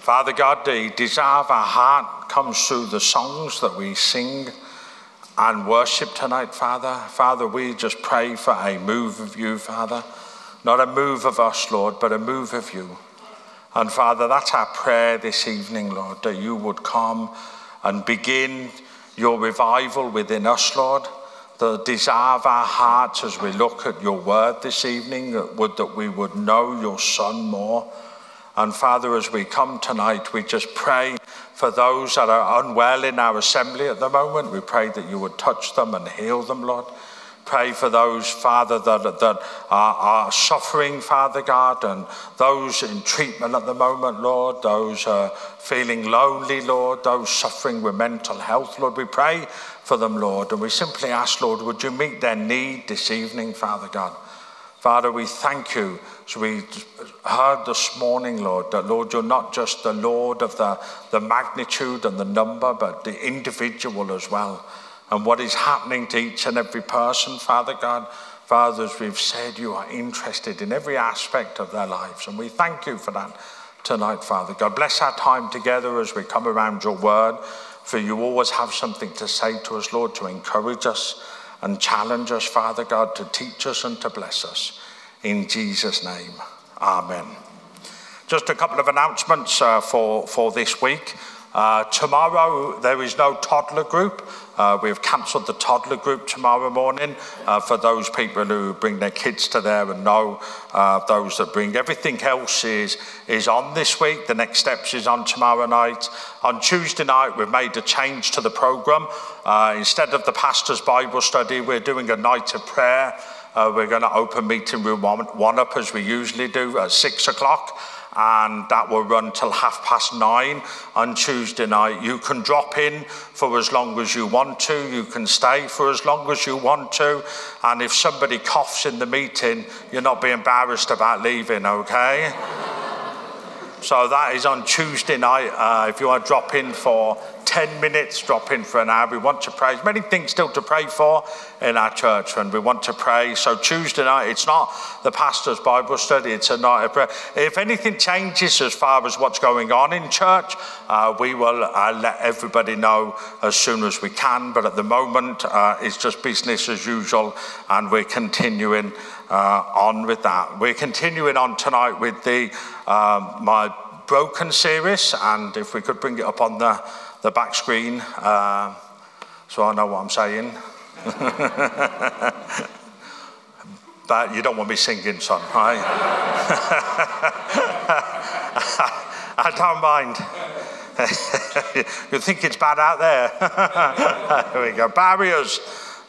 Father God, the desire of our heart comes through the songs that we sing and worship tonight, Father. Father, we just pray for a move of you, Father. Not a move of us, Lord, but a move of you. And Father, that's our prayer this evening, Lord, that you would come and begin your revival within us, Lord. The desire of our hearts as we look at your word this evening would that we would know your Son more. And Father, as we come tonight, we just pray for those that are unwell in our assembly at the moment. We pray that you would touch them and heal them, Lord. Pray for those, Father, that, that are, are suffering, Father God, and those in treatment at the moment, Lord, those uh, feeling lonely, Lord, those suffering with mental health, Lord. We pray for them, Lord, and we simply ask, Lord, would you meet their need this evening, Father God? Father, we thank you. So we heard this morning, Lord, that, Lord, you're not just the Lord of the, the magnitude and the number, but the individual as well. And what is happening to each and every person, Father God, Father, as we've said, you are interested in every aspect of their lives. And we thank you for that tonight, Father God. Bless our time together as we come around your word, for you always have something to say to us, Lord, to encourage us and challenge us, Father God, to teach us and to bless us. In Jesus' name, Amen. Just a couple of announcements uh, for, for this week. Uh, tomorrow, there is no toddler group. Uh, we've cancelled the toddler group tomorrow morning uh, for those people who bring their kids to there and know uh, those that bring. Everything else is, is on this week. The next steps is on tomorrow night. On Tuesday night, we've made a change to the programme. Uh, instead of the pastor's Bible study, we're doing a night of prayer. Uh, we're going to open meeting room one, one up as we usually do at six o'clock and that will run till half past nine on Tuesday night. You can drop in for as long as you want to, you can stay for as long as you want to, and if somebody coughs in the meeting, you're not be embarrassed about leaving, okay? So that is on Tuesday night. Uh, if you want to drop in for 10 minutes, drop in for an hour. We want to pray. There's many things still to pray for in our church, and we want to pray. So Tuesday night, it's not the pastor's Bible study, it's a night of prayer. If anything changes as far as what's going on in church, uh, we will uh, let everybody know as soon as we can. But at the moment, uh, it's just business as usual, and we're continuing uh, on with that. We're continuing on tonight with the um, my broken series, and if we could bring it up on the the back screen uh, so I know what I'm saying. but you don't want me singing, son, right? I don't mind. you think it's bad out there? Here we go. Barriers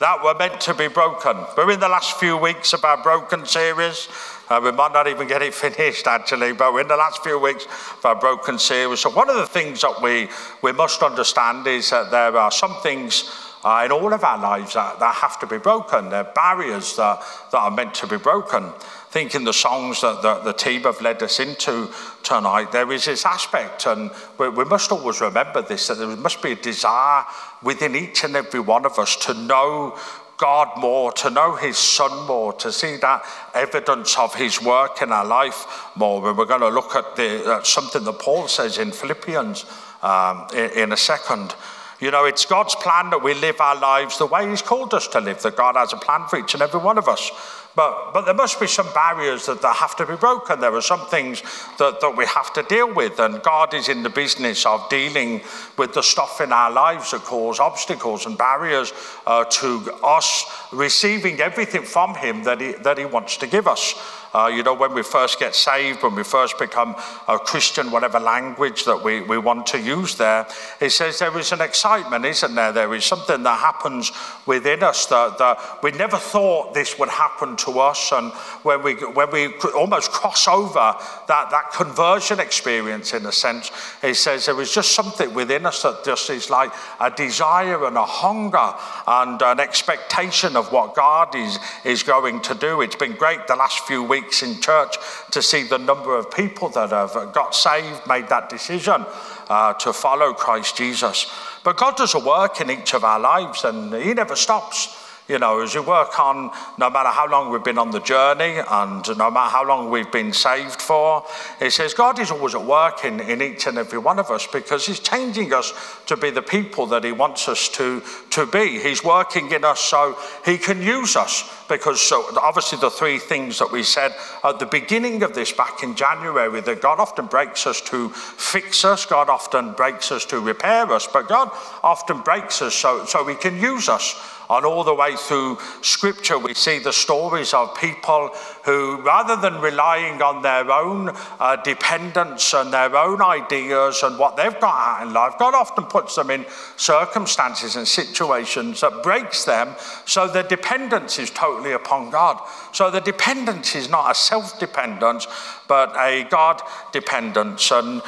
that were meant to be broken. We're in the last few weeks of our broken series. Uh, we might not even get it finished, actually, but in the last few weeks of our broken series. So, one of the things that we, we must understand is that there are some things uh, in all of our lives that, that have to be broken. There are barriers that, that are meant to be broken. I think in the songs that the, the team have led us into tonight, there is this aspect, and we, we must always remember this that there must be a desire within each and every one of us to know God more, to know His Son more, to see that evidence of His work in our life more. And we're going to look at the, something that Paul says in Philippians um, in, in a second. You know, it's God's plan that we live our lives the way He's called us to live, that God has a plan for each and every one of us. But, but there must be some barriers that, that have to be broken. There are some things that, that we have to deal with, and God is in the business of dealing with the stuff in our lives that cause obstacles and barriers uh, to us receiving everything from Him that He, that he wants to give us. Uh, you know, when we first get saved, when we first become a Christian, whatever language that we, we want to use there, it says there is an excitement, isn't there? There is something that happens within us that, that we never thought this would happen to us. And when we, when we almost cross over that, that conversion experience, in a sense, it says there is just something within us that just is like a desire and a hunger and an expectation of what God is, is going to do. It's been great the last few weeks weeks in church to see the number of people that have got saved, made that decision uh, to follow Christ Jesus. But God does a work in each of our lives and He never stops. You know, as you work on, no matter how long we've been on the journey and no matter how long we've been saved for, it says God is always at work in, in each and every one of us because He's changing us to be the people that He wants us to, to be. He's working in us so He can use us because so obviously the three things that we said at the beginning of this back in January that God often breaks us to fix us, God often breaks us to repair us, but God often breaks us so, so He can use us. And all the way through Scripture, we see the stories of people who, rather than relying on their own uh, dependence and their own ideas and what they've got out in life, God often puts them in circumstances and situations that breaks them so their dependence is totally upon God. So the dependence is not a self dependence, but a God dependence. And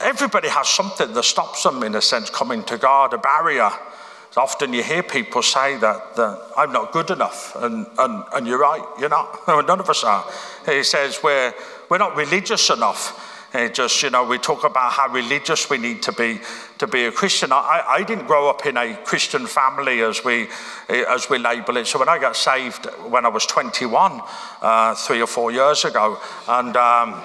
everybody has something that stops them, in a sense, coming to God, a barrier. Often you hear people say that, that I'm not good enough, and, and, and you're right, you're not. None of us are. He says we're, we're not religious enough. It just, you know, we talk about how religious we need to be to be a Christian. I, I didn't grow up in a Christian family as we, as we label it. So when I got saved when I was 21, uh, three or four years ago, and um,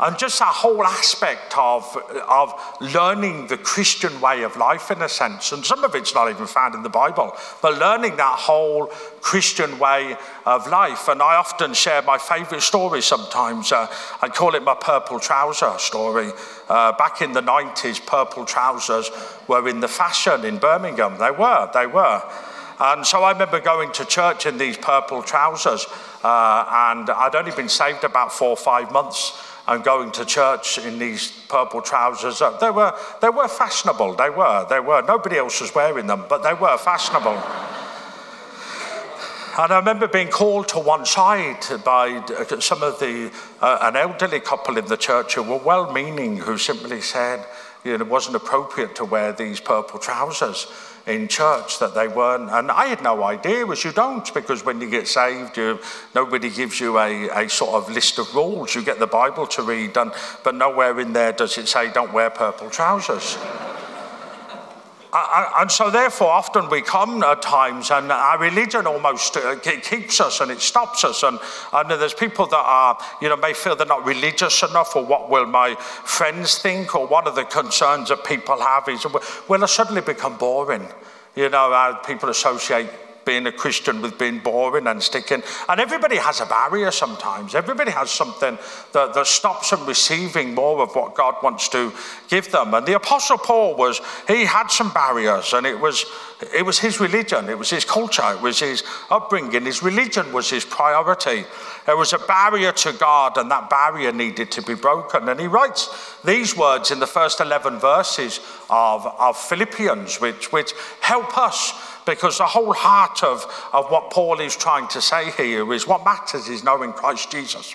and just that whole aspect of, of learning the Christian way of life, in a sense. And some of it's not even found in the Bible, but learning that whole Christian way of life. And I often share my favorite story sometimes. Uh, I call it my purple trouser story. Uh, back in the 90s, purple trousers were in the fashion in Birmingham. They were, they were. And so I remember going to church in these purple trousers, uh, and I'd only been saved about four or five months and going to church in these purple trousers. Uh, they were, they were fashionable. They were. They were. Nobody else was wearing them, but they were fashionable. And I remember being called to one side by some of the, uh, an elderly couple in the church who were well meaning, who simply said, you know, it wasn't appropriate to wear these purple trousers in church that they weren't. And I had no idea, as you don't, because when you get saved, you, nobody gives you a, a sort of list of rules. You get the Bible to read, and, but nowhere in there does it say don't wear purple trousers. And so, therefore, often we come at times, and our religion almost uh, keeps us and it stops us. And, and there's people that are, you know, may feel they're not religious enough, or what will my friends think, or one of the concerns that people have is, will I suddenly become boring? You know, uh, people associate being a Christian with being boring and sticking. And everybody has a barrier sometimes. Everybody has something that, that stops them receiving more of what God wants to give them. And the Apostle Paul was, he had some barriers, and it was it was his religion, it was his culture, it was his upbringing. His religion was his priority. There was a barrier to God, and that barrier needed to be broken. And he writes these words in the first 11 verses of, of Philippians, which, which help us because the whole heart of, of what Paul is trying to say here is what matters is knowing Christ Jesus.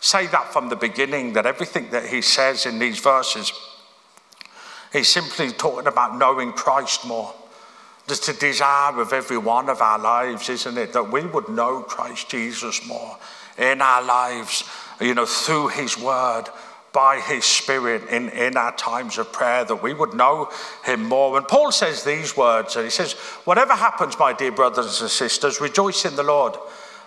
Say that from the beginning, that everything that he says in these verses, he's simply talking about knowing Christ more. It's a desire of every one of our lives, isn't it, that we would know Christ Jesus more in our lives, you know, through his word, by his spirit in, in our times of prayer that we would know him more. And Paul says these words, and he says, Whatever happens, my dear brothers and sisters, rejoice in the Lord.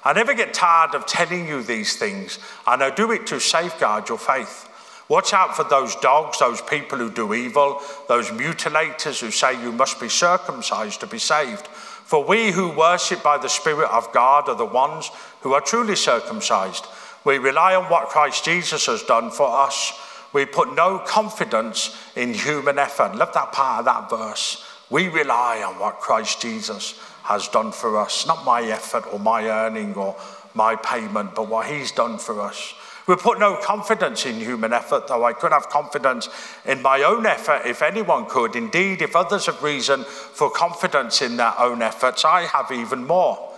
I never get tired of telling you these things, and I do it to safeguard your faith. Watch out for those dogs, those people who do evil, those mutilators who say you must be circumcised to be saved. For we who worship by the Spirit of God are the ones who are truly circumcised. We rely on what Christ Jesus has done for us. We put no confidence in human effort. Love that part of that verse. We rely on what Christ Jesus has done for us, not my effort or my earning or my payment, but what he's done for us. We put no confidence in human effort, though I could have confidence in my own effort if anyone could. Indeed, if others have reason for confidence in their own efforts, I have even more.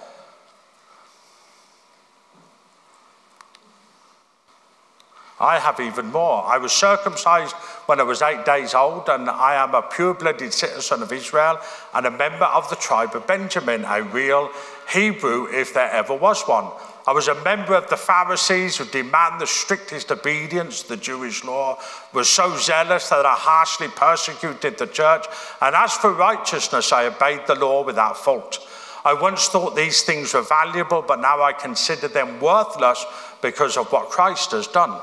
I have even more. I was circumcised when I was eight days old, and I am a pure blooded citizen of Israel and a member of the tribe of Benjamin, a real Hebrew if there ever was one. I was a member of the Pharisees who demand the strictest obedience to the Jewish law, was so zealous that I harshly persecuted the church, and as for righteousness, I obeyed the law without fault. I once thought these things were valuable, but now I consider them worthless because of what Christ has done.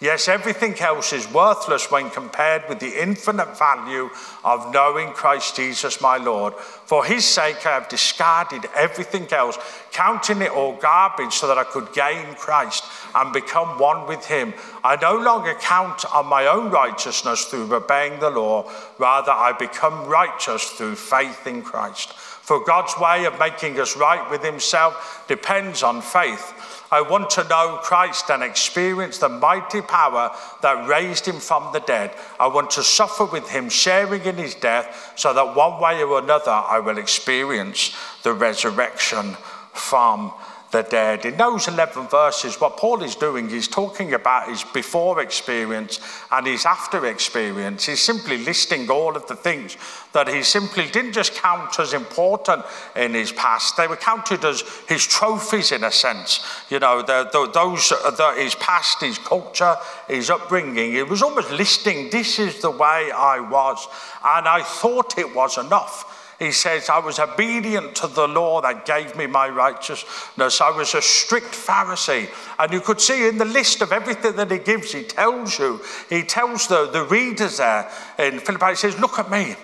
Yes, everything else is worthless when compared with the infinite value of knowing Christ Jesus my Lord. For his sake, I have discarded everything else, counting it all garbage so that I could gain Christ and become one with him. I no longer count on my own righteousness through obeying the law, rather, I become righteous through faith in Christ. For God's way of making us right with himself depends on faith. I want to know Christ and experience the mighty power that raised him from the dead. I want to suffer with him, sharing in his death, so that one way or another I will experience the resurrection from the dead. In those 11 verses, what Paul is doing, he's talking about his before experience and his after experience. He's simply listing all of the things that he simply didn't just count as important in his past, they were counted as his trophies in a sense. You know, the, the, those, the, his past, his culture, his upbringing. He was almost listing, this is the way I was, and I thought it was enough. He says, I was obedient to the law that gave me my righteousness. I was a strict Pharisee. And you could see in the list of everything that he gives, he tells you, he tells the, the readers there in Philippi, he says, Look at me.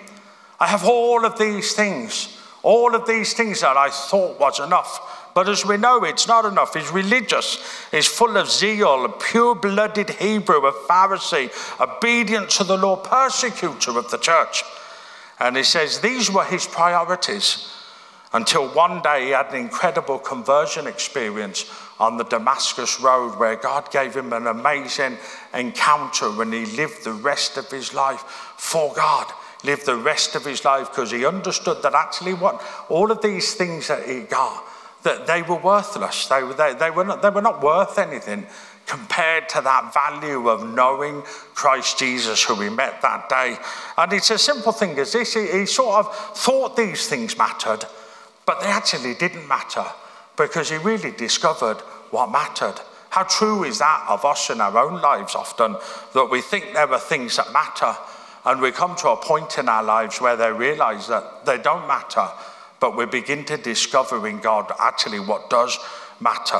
I have all of these things, all of these things that I thought was enough. But as we know, it's not enough. He's religious, he's full of zeal, a pure blooded Hebrew, a Pharisee, obedient to the law, persecutor of the church. And he says these were his priorities until one day he had an incredible conversion experience on the Damascus Road where God gave him an amazing encounter when he lived the rest of his life for God. Lived the rest of his life because he understood that actually what all of these things that he got, that they were worthless. They, they, they, were not, they were not worth anything compared to that value of knowing Christ Jesus, who we met that day. And it's a simple thing as this he, he sort of thought these things mattered, but they actually didn't matter because he really discovered what mattered. How true is that of us in our own lives often that we think there are things that matter and we come to a point in our lives where they realize that they don't matter, but we begin to discover in God actually what does matter.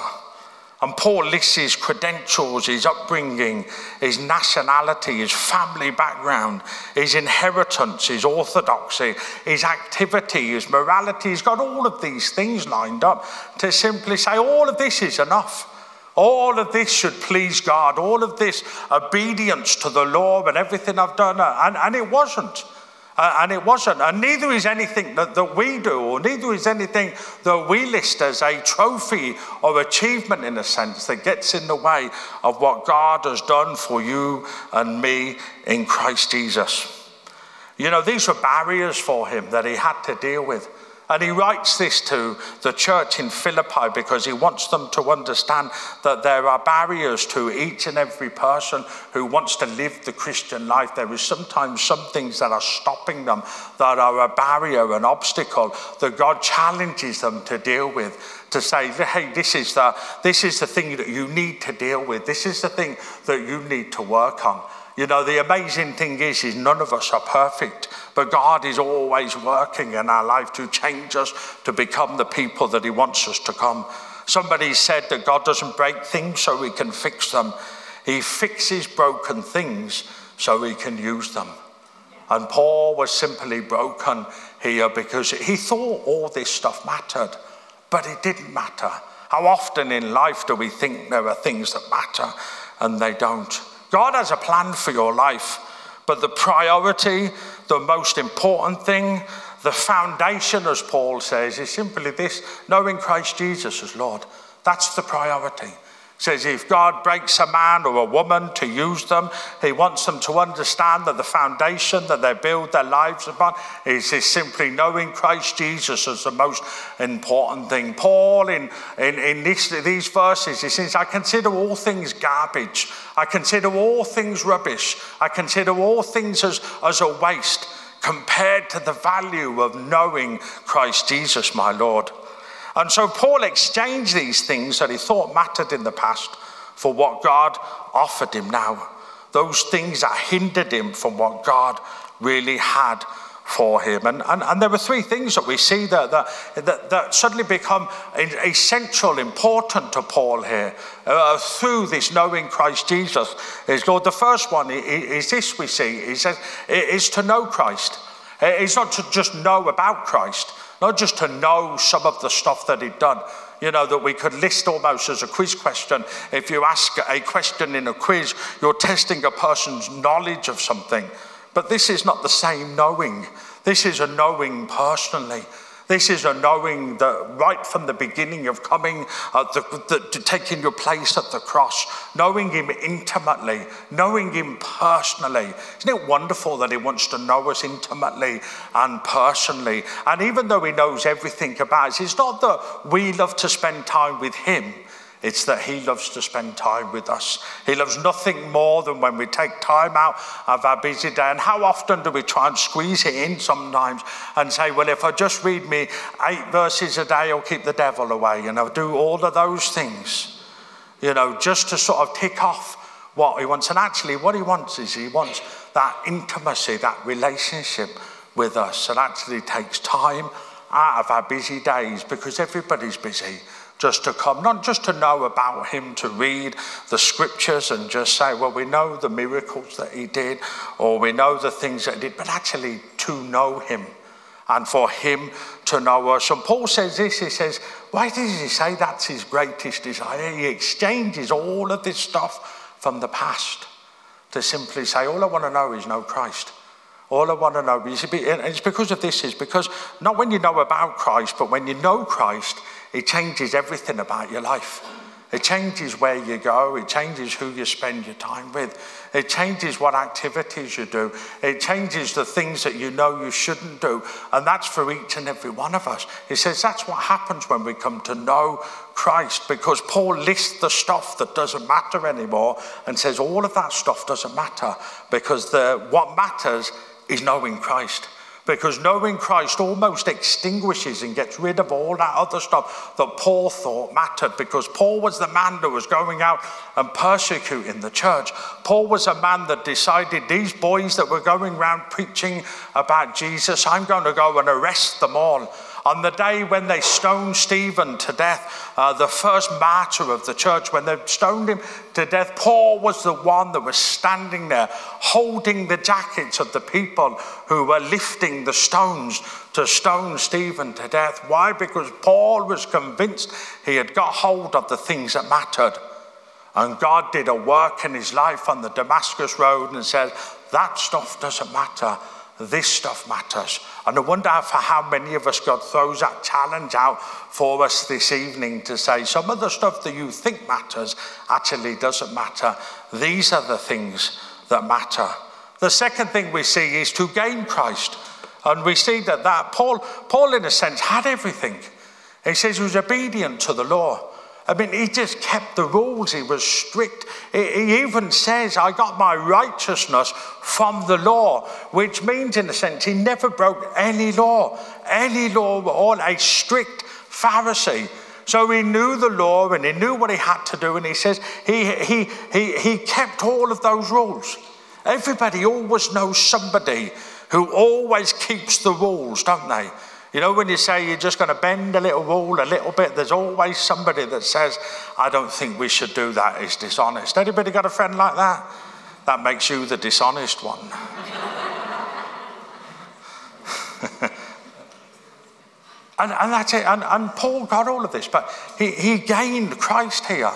And Paul lists his credentials, his upbringing, his nationality, his family background, his inheritance, his orthodoxy, his activity, his morality. He's got all of these things lined up to simply say, all of this is enough. All of this should please God. All of this obedience to the law and everything I've done. And, and it wasn't. And it wasn't. And neither is anything that, that we do, or neither is anything that we list as a trophy or achievement in a sense that gets in the way of what God has done for you and me in Christ Jesus. You know, these were barriers for him that he had to deal with. And he writes this to the church in Philippi because he wants them to understand that there are barriers to each and every person who wants to live the Christian life. There is sometimes some things that are stopping them, that are a barrier, an obstacle, that God challenges them to deal with. To say, hey, this is the this is the thing that you need to deal with. This is the thing that you need to work on. You know, the amazing thing is, is none of us are perfect, but God is always working in our life to change us to become the people that He wants us to come. Somebody said that God doesn't break things so He can fix them. He fixes broken things so He can use them. And Paul was simply broken here because he thought all this stuff mattered, but it didn't matter. How often in life do we think there are things that matter and they don't? God has a plan for your life, but the priority, the most important thing, the foundation, as Paul says, is simply this knowing Christ Jesus as Lord. That's the priority says if God breaks a man or a woman to use them, he wants them to understand that the foundation that they build their lives upon is, is simply knowing Christ Jesus as the most important thing. Paul, in, in, in this, these verses, he says, I consider all things garbage. I consider all things rubbish. I consider all things as, as a waste compared to the value of knowing Christ Jesus, my Lord. And so Paul exchanged these things that he thought mattered in the past for what God offered him now. Those things that hindered him from what God really had for him. And, and, and there were three things that we see that, that, that, that suddenly become essential, important to Paul here uh, through this knowing Christ Jesus is Lord. The first one is this we see, he says, is to know Christ. It's not to just know about Christ, not just to know some of the stuff that he'd done, you know, that we could list almost as a quiz question. If you ask a question in a quiz, you're testing a person's knowledge of something. But this is not the same knowing. This is a knowing personally. This is a knowing that right from the beginning of coming, uh, the, the, to taking your place at the cross, knowing Him intimately, knowing Him personally. Isn't it wonderful that He wants to know us intimately and personally? And even though He knows everything about us, it's not that we love to spend time with Him. It's that He loves to spend time with us. He loves nothing more than when we take time out of our busy day. And how often do we try and squeeze it in sometimes and say, well, if I just read me eight verses a day, I'll keep the devil away. And I'll do all of those things, you know, just to sort of tick off what He wants. And actually, what He wants is He wants that intimacy, that relationship with us. And actually takes time out of our busy days because everybody's busy just to come, not just to know about him, to read the scriptures and just say, well, we know the miracles that he did, or we know the things that he did, but actually to know him and for him to know us. And Paul says this he says, why does he say that's his greatest desire? He exchanges all of this stuff from the past to simply say, all I want to know is know Christ. All I want to know is, and it's because of this, is because not when you know about Christ, but when you know Christ, it changes everything about your life. It changes where you go. It changes who you spend your time with. It changes what activities you do. It changes the things that you know you shouldn't do. And that's for each and every one of us. He says that's what happens when we come to know Christ because Paul lists the stuff that doesn't matter anymore and says all of that stuff doesn't matter because the, what matters is knowing Christ because knowing Christ almost extinguishes and gets rid of all that other stuff that Paul thought mattered because Paul was the man that was going out and persecuting the church. Paul was a man that decided these boys that were going around preaching about Jesus, I'm going to go and arrest them all. On the day when they stoned Stephen to death, uh, the first martyr of the church, when they stoned him to death, Paul was the one that was standing there holding the jackets of the people who were lifting the stones to stone Stephen to death. Why? Because Paul was convinced he had got hold of the things that mattered. And God did a work in his life on the Damascus Road and said, That stuff doesn't matter this stuff matters. And I wonder for how many of us God throws that challenge out for us this evening to say some of the stuff that you think matters actually doesn't matter. These are the things that matter. The second thing we see is to gain Christ. And we see that, that Paul, Paul, in a sense, had everything. He says he was obedient to the law. I mean, he just kept the rules. He was strict. He even says, I got my righteousness from the law, which means, in a sense, he never broke any law, any law at all, a strict Pharisee. So he knew the law and he knew what he had to do. And he says he, he, he, he kept all of those rules. Everybody always knows somebody who always keeps the rules, don't they? You know, when you say you're just going to bend a little wall a little bit, there's always somebody that says, I don't think we should do that, it's dishonest. Anybody got a friend like that? That makes you the dishonest one. and, and that's it. And, and Paul got all of this, but he, he gained Christ here.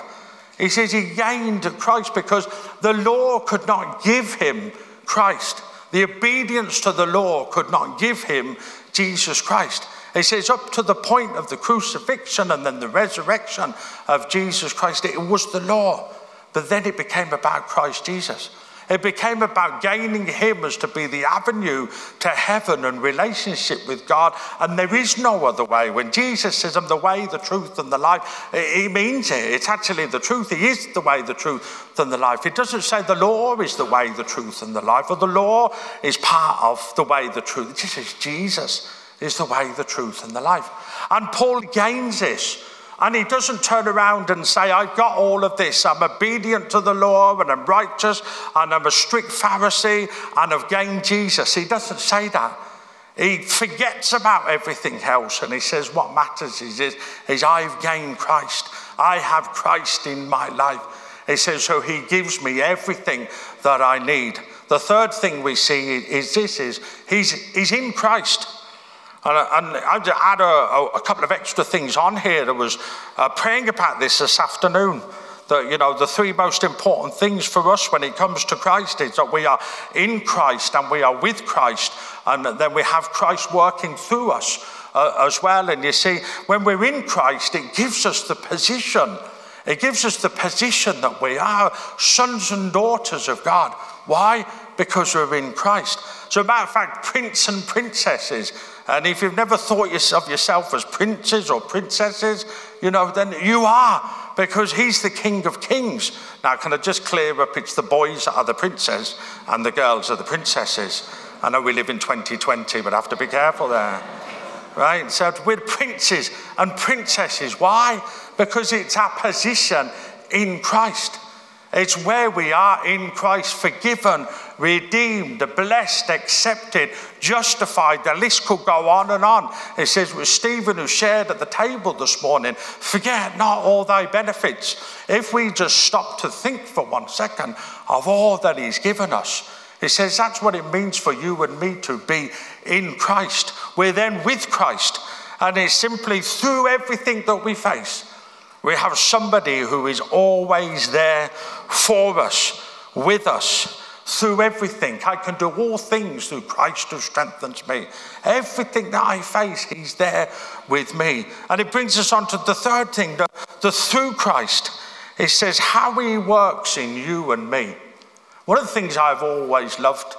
He says he gained Christ because the law could not give him Christ. The obedience to the law could not give him Jesus Christ. He says, up to the point of the crucifixion and then the resurrection of Jesus Christ, it was the law. But then it became about Christ Jesus. It became about gaining Him as to be the avenue to heaven and relationship with God. And there is no other way. When Jesus says, I'm the way, the truth, and the life, He means it. It's actually the truth. He is the way, the truth, and the life. It doesn't say the law is the way, the truth, and the life, or the law is part of the way, the truth. It just says Jesus is the way, the truth, and the life. And Paul gains this. And he doesn't turn around and say, I've got all of this. I'm obedient to the law and I'm righteous and I'm a strict Pharisee and I've gained Jesus. He doesn't say that. he forgets about everything else and he says, What matters is, is, is I've gained Christ. I have Christ in my life. He says, So he gives me everything that I need. The third thing we see is this is he's, he's in Christ. And, and I add a, a, couple of extra things on here. I was uh, praying about this this afternoon. That, you know, the three most important things for us when it comes to Christ is that we are in Christ and we are with Christ, and then we have Christ working through us uh, as well. And you see, when we're in Christ, it gives us the position. It gives us the position that we are sons and daughters of God. Why? Because we're in Christ. So, matter of fact, prince and princesses. And if you've never thought of yourself as princes or princesses, you know, then you are because he's the King of Kings. Now, can I just clear up? It's the boys that are the princes and the girls are the princesses. I know we live in 2020, but I have to be careful there. Right? So we're princes and princesses. Why? Because it's our position in Christ. It's where we are in Christ, forgiven, redeemed, blessed, accepted, justified. The list could go on and on. It says with Stephen, who shared at the table this morning, forget not all thy benefits. If we just stop to think for one second of all that he's given us, it says that's what it means for you and me to be in Christ. We're then with Christ. And it's simply through everything that we face we have somebody who is always there for us, with us, through everything. I can do all things through Christ who strengthens me. Everything that I face, He's there with me. And it brings us on to the third thing the, the through Christ. It says how He works in you and me. One of the things I've always loved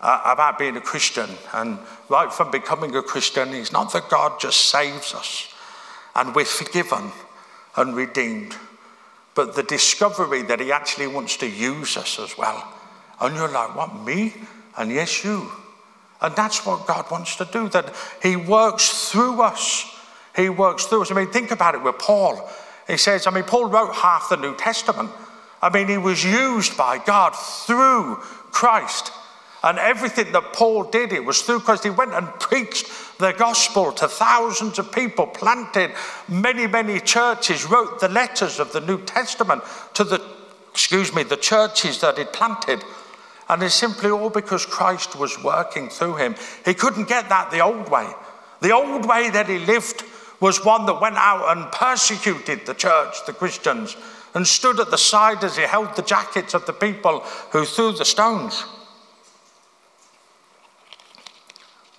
uh, about being a Christian, and right from becoming a Christian, is not that God just saves us and we're forgiven and redeemed. But the discovery that He actually wants to use us as well. And you're like, what, me? And yes, you. And that's what God wants to do, that He works through us. He works through us. I mean, think about it with Paul. He says, I mean, Paul wrote half the New Testament. I mean, he was used by God through Christ. And everything that Paul did, it was through Christ. He went and preached the gospel to thousands of people, planted many, many churches, wrote the letters of the New Testament to the, excuse me, the churches that he planted. And it's simply all because Christ was working through him. He couldn't get that the old way. The old way that he lived was one that went out and persecuted the church, the Christians, and stood at the side as he held the jackets of the people who threw the stones.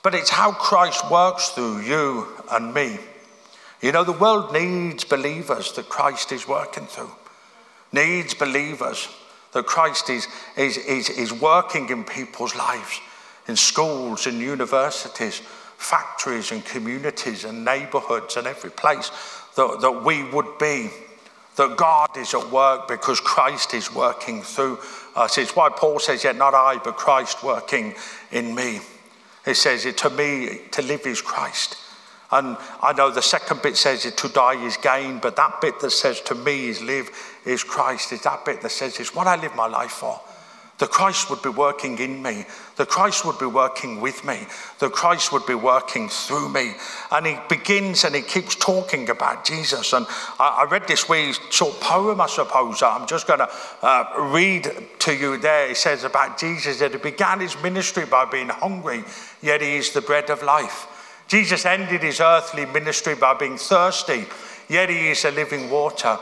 But it's how Christ works through you and me. You know, the world needs believers that Christ is working through, needs believers that Christ is, is, is, is working in people's lives, in schools and universities, factories and communities and neighborhoods and every place that, that we would be. That God is at work because Christ is working through us. It's why Paul says, Yet not I, but Christ working in me. He says, To me, to live is Christ. And I know the second bit says to die is gain, but that bit that says to me is live is Christ is that bit that says it's what I live my life for. The Christ would be working in me. The Christ would be working with me. The Christ would be working through me. And he begins and he keeps talking about Jesus. And I, I read this wee short poem, I suppose. I'm just going to uh, read to you there. It says about Jesus that he began his ministry by being hungry, yet he is the bread of life. Jesus ended his earthly ministry by being thirsty, yet he is a living water.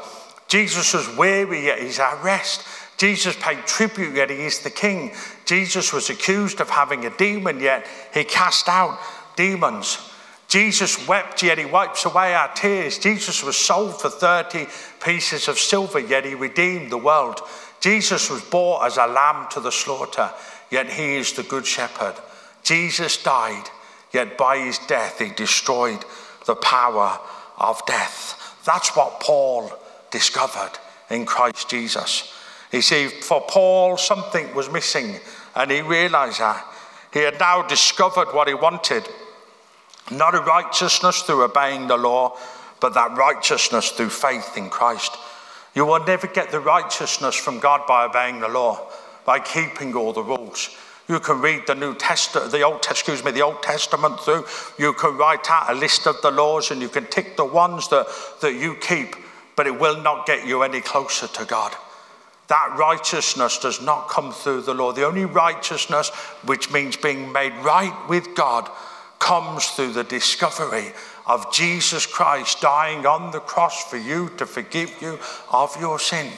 Jesus was weary, yet he's our rest. Jesus paid tribute, yet he is the king. Jesus was accused of having a demon, yet he cast out demons. Jesus wept, yet he wipes away our tears. Jesus was sold for 30 pieces of silver, yet he redeemed the world. Jesus was bought as a lamb to the slaughter, yet he is the good shepherd. Jesus died, yet by his death he destroyed the power of death. That's what Paul discovered in Christ Jesus. You see, for Paul, something was missing, and he realized that. He had now discovered what he wanted not a righteousness through obeying the law, but that righteousness through faith in Christ. You will never get the righteousness from God by obeying the law, by keeping all the rules. You can read the New Testament, the Old, excuse me, the Old Testament through. You can write out a list of the laws and you can tick the ones that, that you keep, but it will not get you any closer to God. That righteousness does not come through the law. The only righteousness, which means being made right with God, comes through the discovery of Jesus Christ dying on the cross for you to forgive you of your sin.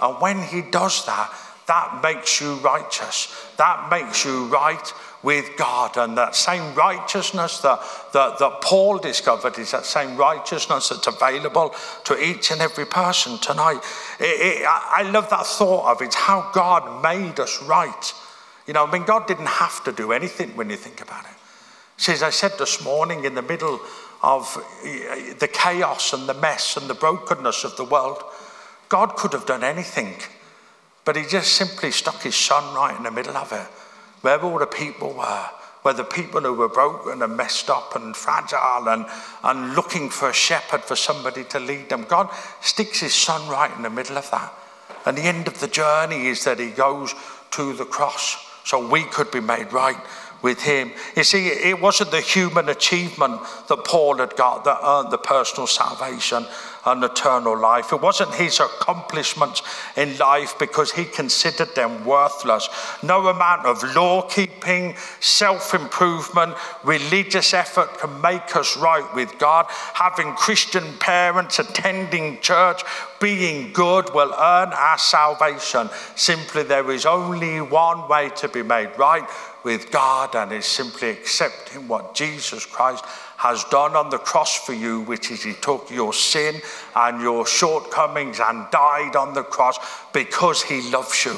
And when he does that, that makes you righteous. That makes you right with God. And that same righteousness that, that, that Paul discovered is that same righteousness that's available to each and every person tonight. It, it, I love that thought of it, how God made us right. You know, I mean, God didn't have to do anything when you think about it. See, as I said this morning, in the middle of eh, eh, the chaos and the mess and the brokenness of the world, God could have done anything, but He just simply stuck His Son right in the middle of it, where all the people were, where the people who were broken and messed up and fragile and, and looking for a shepherd for somebody to lead them. God sticks His Son right in the middle of that. And the end of the journey is that He goes to the cross so we could be made right with him. You see, it wasn't the human achievement that Paul had got that earned the personal salvation and eternal life. It wasn't his accomplishments in life because he considered them worthless. No amount of law keeping, self improvement, religious effort can make us right with God. Having Christian parents, attending church, being good will earn our salvation. Simply, there is only one way to be made right with God, and it's simply accepting what Jesus Christ has done on the cross for you, which is He took your sin and your shortcomings and died on the cross because He loves you.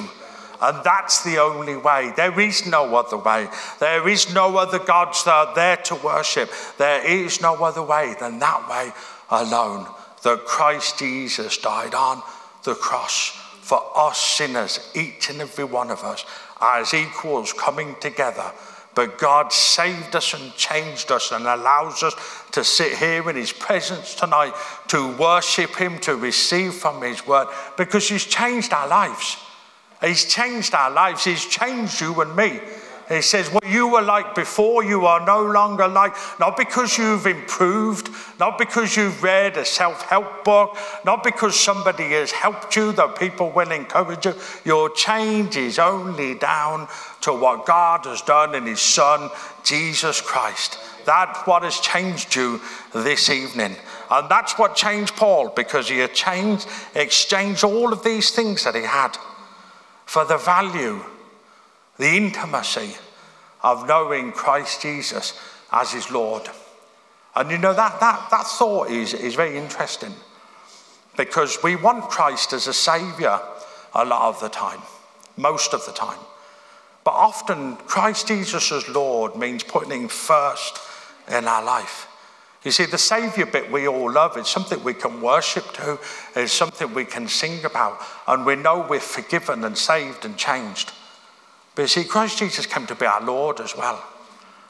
And that's the only way. There is no other way. There is no other gods that are there to worship. There is no other way than that way alone. That Christ Jesus died on the cross for us sinners, each and every one of us, as equals coming together but God saved us and changed us and allows us to sit here in His presence tonight to worship Him, to receive from His word, because He's changed our lives. He's changed our lives. He's changed you and me. He says, What you were like before, you are no longer like, not because you've improved, not because you've read a self help book, not because somebody has helped you, that people will encourage you. Your change is only down to what God has done in His Son, Jesus Christ. That's what has changed you this evening. And that's what changed Paul because he had changed, exchanged all of these things that he had for the value the intimacy of knowing Christ Jesus as his Lord. And you know, that, that, that thought is, is very interesting because we want Christ as a Savior a lot of the time, most of the time. But often, Christ Jesus as Lord means putting Him first in our life. You see, the Savior bit we all love is something we can worship to, is something we can sing about, and we know we're forgiven and saved and changed. But you see, Christ Jesus came to be our Lord as well.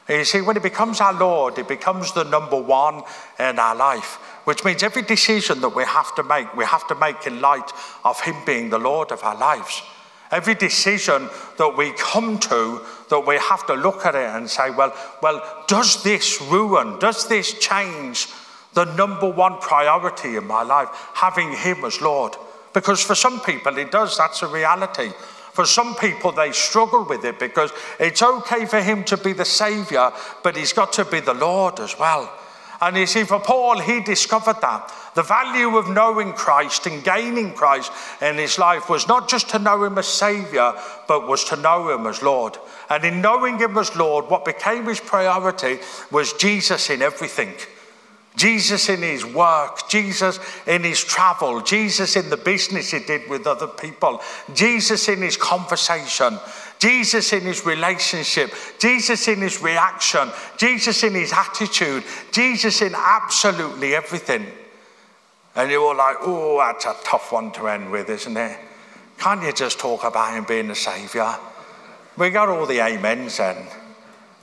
You see, when He becomes our Lord, He becomes the number one in our life, which means every decision that we have to make, we have to make in light of Him being the Lord of our lives. Every decision that we come to, that we have to look at it and say, well, well, does this ruin, does this change the number one priority in my life, having Him as Lord? Because for some people it does, that's a reality. For some people, they struggle with it because it's okay for him to be the Savior, but he's got to be the Lord as well. And you see, for Paul, he discovered that. The value of knowing Christ and gaining Christ in his life was not just to know him as Savior, but was to know him as Lord. And in knowing him as Lord, what became his priority was Jesus in everything. Jesus in his work, Jesus in his travel, Jesus in the business he did with other people, Jesus in his conversation, Jesus in his relationship, Jesus in his reaction, Jesus in his attitude, Jesus in absolutely everything. And you're all like, oh, that's a tough one to end with, isn't it? Can't you just talk about him being the Saviour? We got all the amens then.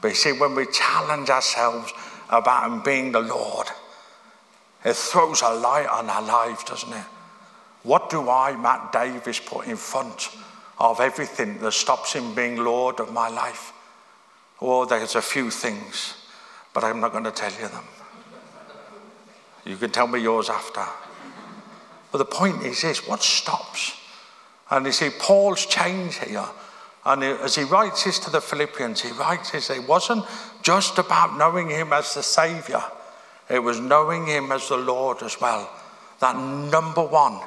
But you see, when we challenge ourselves about him being the Lord, it throws a light on our lives, doesn't it? What do I, Matt Davis, put in front of everything that stops him being Lord of my life. Oh, there's a few things, but I'm not going to tell you them. You can tell me yours after. But the point is this what stops? And you see, Paul's change here. And as he writes this to the Philippians, he writes this it wasn't just about knowing him as the Savior, it was knowing him as the Lord as well. That number one,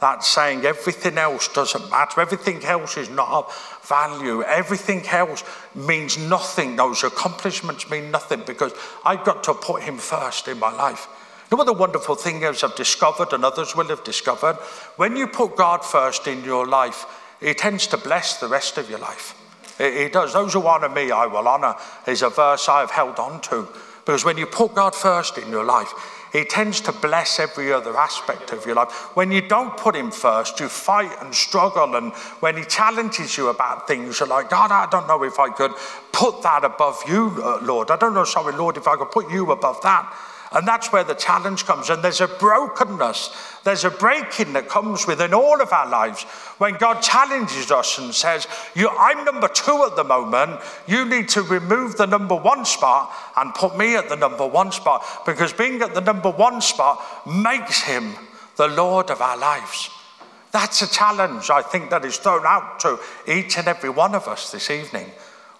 that saying everything else doesn't matter, everything else is not of value, everything else means nothing, those accomplishments mean nothing because I've got to put him first in my life. You know what the wonderful thing is I've discovered and others will have discovered? When you put God first in your life, He tends to bless the rest of your life. He does. Those who honour me, I will honour, is a verse I have held on to. Because when you put God first in your life, He tends to bless every other aspect of your life. When you don't put Him first, you fight and struggle. And when He challenges you about things, you're like, God, I don't know if I could put that above you, uh, Lord. I don't know, sorry, Lord, if I could put you above that. And that's where the challenge comes. And there's a brokenness, there's a breaking that comes within all of our lives when God challenges us and says, I'm number two at the moment. You need to remove the number one spot and put me at the number one spot because being at the number one spot makes him the Lord of our lives. That's a challenge I think that is thrown out to each and every one of us this evening.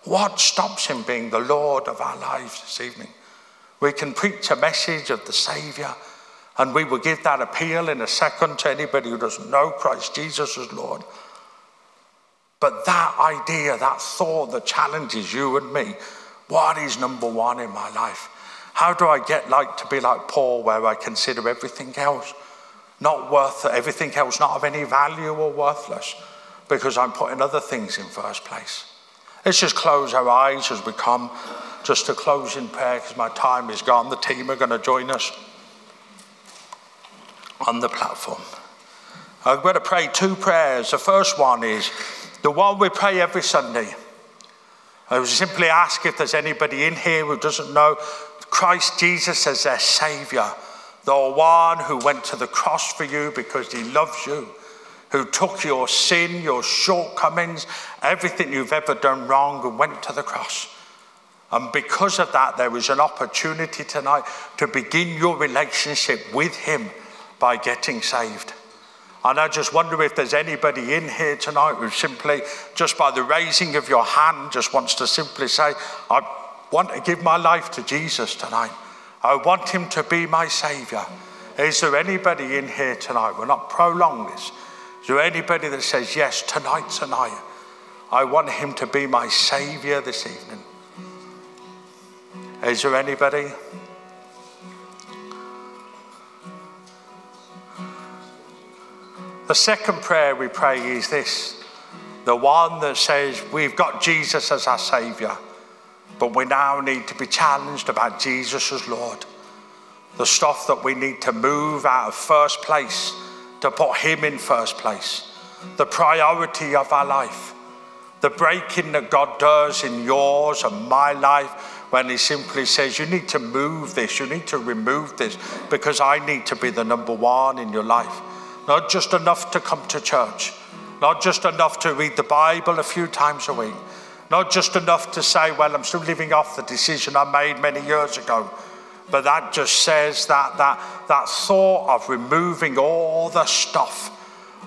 What stops him being the Lord of our lives this evening? We can preach a message of the Saviour, and we will give that appeal in a second to anybody who doesn't know Christ Jesus as Lord. But that idea, that thought that challenges you and me, what is number one in my life? How do I get like to be like Paul, where I consider everything else not worth everything else not of any value or worthless, because I'm putting other things in first place? Let's just close our eyes as we come just a closing prayer because my time is gone. The team are going to join us on the platform. I'm going to pray two prayers. The first one is the one we pray every Sunday. I would simply ask if there's anybody in here who doesn't know Christ Jesus as their Savior, the one who went to the cross for you because He loves you, who took your sin, your shortcomings, everything you've ever done wrong, and went to the cross. And because of that, there is an opportunity tonight to begin your relationship with Him by getting saved. And I just wonder if there's anybody in here tonight who simply, just by the raising of your hand, just wants to simply say, I want to give my life to Jesus tonight. I want Him to be my Savior. Is there anybody in here tonight? We'll not prolong this. Is there anybody that says, Yes, tonight, tonight, I want Him to be my Savior this evening? Is there anybody? The second prayer we pray is this the one that says we've got Jesus as our Saviour, but we now need to be challenged about Jesus as Lord. The stuff that we need to move out of first place to put Him in first place. The priority of our life. The breaking that God does in yours and my life when he simply says, You need to move this, you need to remove this, because I need to be the number one in your life. Not just enough to come to church, not just enough to read the Bible a few times a week, not just enough to say, Well, I'm still living off the decision I made many years ago. But that just says that, that, that thought of removing all the stuff,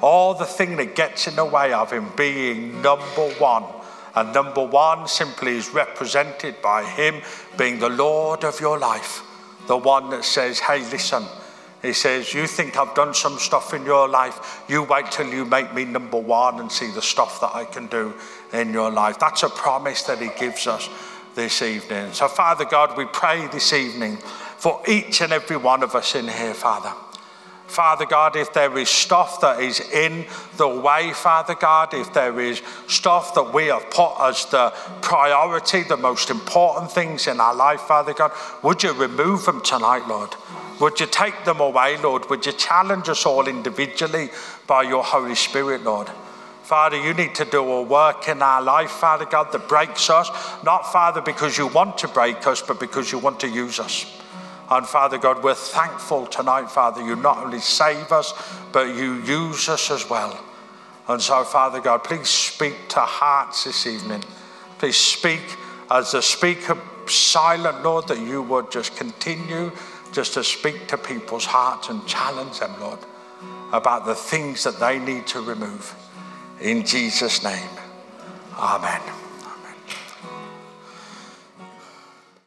all the thing that gets in the way of him being number one and number one simply is represented by Him being the Lord of your life, the one that says, Hey, listen. He says, You think I've done some stuff in your life? You wait till you make me number one and see the stuff that I can do in your life. That's a promise that He gives us this evening. So, Father God, we pray this evening for each and every one of us in here, Father. Father God, if there is stuff that is in the way, Father God, if there is stuff that we have put as the priority, the most important things in our life, Father God, would you remove them tonight, Lord? Would you take them away, Lord? Would you challenge us all individually by your Holy Spirit, Lord? Father, you need to do a work in our life, Father God, that breaks us, not, Father, because you want to break us, but because you want to use us. And Father God, we're thankful tonight, Father, you not only save us, but you use us as well. And so, Father God, please speak to hearts this evening. Please speak as the speaker silent, Lord, that you would just continue just to speak to people's hearts and challenge them, Lord, about the things that they need to remove. In Jesus' name, Amen.